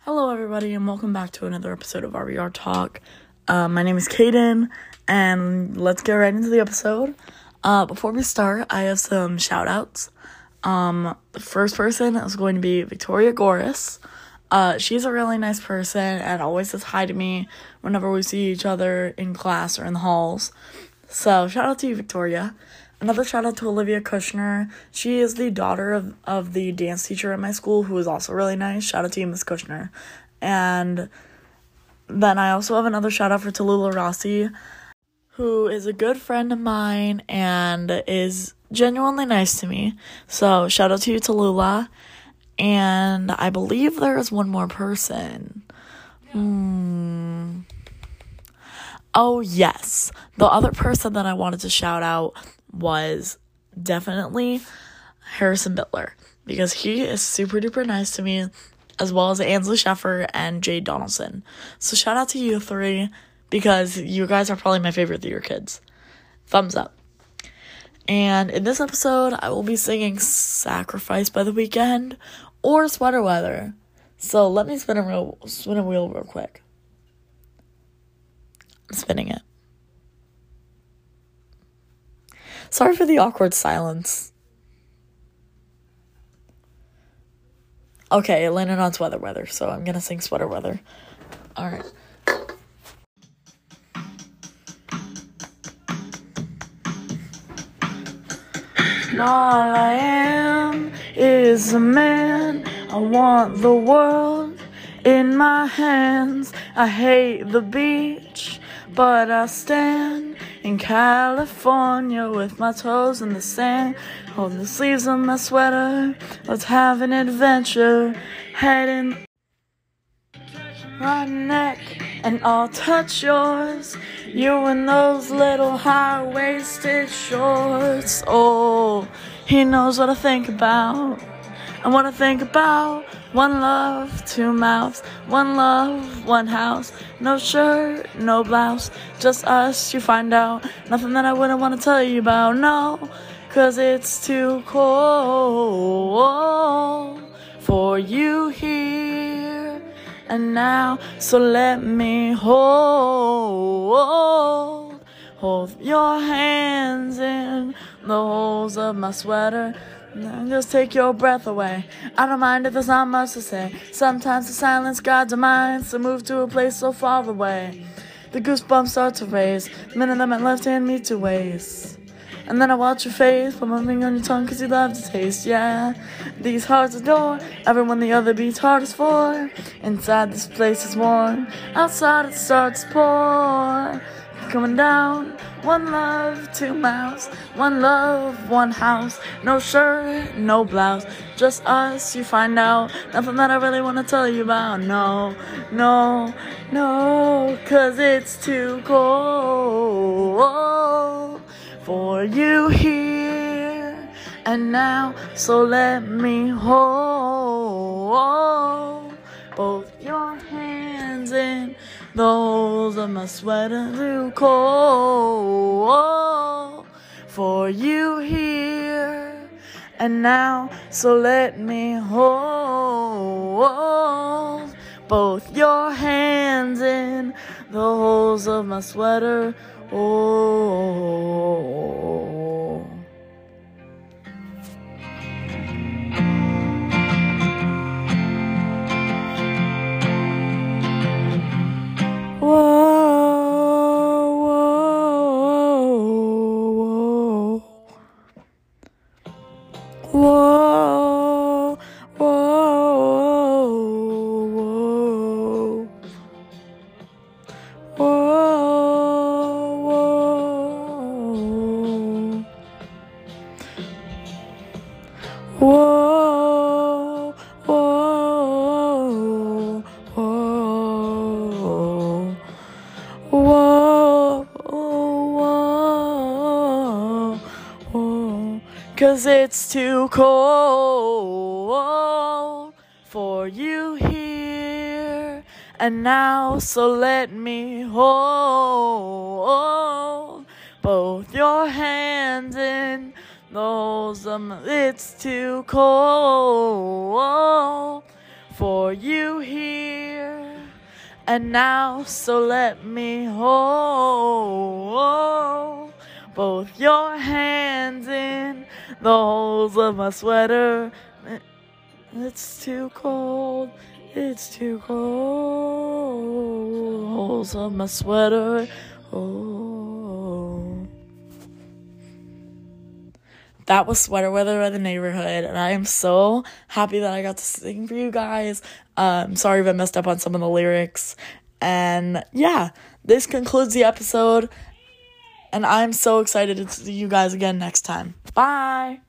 Hello, everybody, and welcome back to another episode of RBR Talk. Uh, my name is Kaden, and let's get right into the episode. Uh, before we start, I have some shout outs. Um, the first person is going to be Victoria Goris. Uh, she's a really nice person and always says hi to me whenever we see each other in class or in the halls. So, shout out to you, Victoria. Another shout out to Olivia Kushner. She is the daughter of, of the dance teacher at my school who is also really nice. Shout out to you, Miss Kushner. And then I also have another shout out for Tallulah Rossi, who is a good friend of mine and is genuinely nice to me. So shout out to you, Tallulah. And I believe there is one more person. Hmm. Oh, yes. The other person that I wanted to shout out was definitely Harrison Bittler because he is super duper nice to me, as well as Ansley Sheffer and Jade Donaldson. So shout out to you three because you guys are probably my favorite theater kids. Thumbs up. And in this episode, I will be singing Sacrifice by the Weeknd or Sweater Weather. So let me spin a real spin a wheel real quick. I'm spinning it. Sorry for the awkward silence. Okay, it landed on sweater weather, so I'm gonna sing sweater weather. Alright. All I am is a man. I want the world in my hands. I hate the beach, but I stand in California with my toes in the sand. Holding the sleeves of my sweater. Let's have an adventure. Heading my neck and I'll touch yours. You in those little high waisted shorts. Oh, he knows what I think about. And wanna think about one love, two mouths, one love, one house, no shirt, no blouse, just us, you find out. Nothing that I wouldn't want to tell you about, no, cause it's too cold for you here and now. So let me hold, hold your hands in the holes of my sweater. And just take your breath away. I don't mind if there's not much to say. Sometimes the silence guides our minds to move to a place so far away. The goosebumps start to raise. Minute that my left hand meets your waist. And then I watch your face, put my finger on your tongue cause you love to taste, yeah. These hearts adore everyone the other beats hardest for. Inside this place is warm, outside it starts to pour. Coming down, one love, two mouths, one love, one house, no shirt, no blouse, just us, you find out, nothing that I really wanna tell you about, no, no, no, cause it's too cold for you here and now. So let me hold both your the holes of my sweater. Too cold for you here and now. So let me hold both your hands in the holes of my sweater. Oh. Cause it's too cold for you here and now. So let me hold both your hands in those. Um, it's too cold for you here and now. So let me hold both your hands in the holes of my sweater. It's too cold. It's too cold. Holes of my sweater. Oh. That was Sweater Weather by the Neighbourhood, and I am so happy that I got to sing for you guys. Um, sorry if I messed up on some of the lyrics. And yeah, this concludes the episode, and I'm so excited to see you guys again next time. Bye!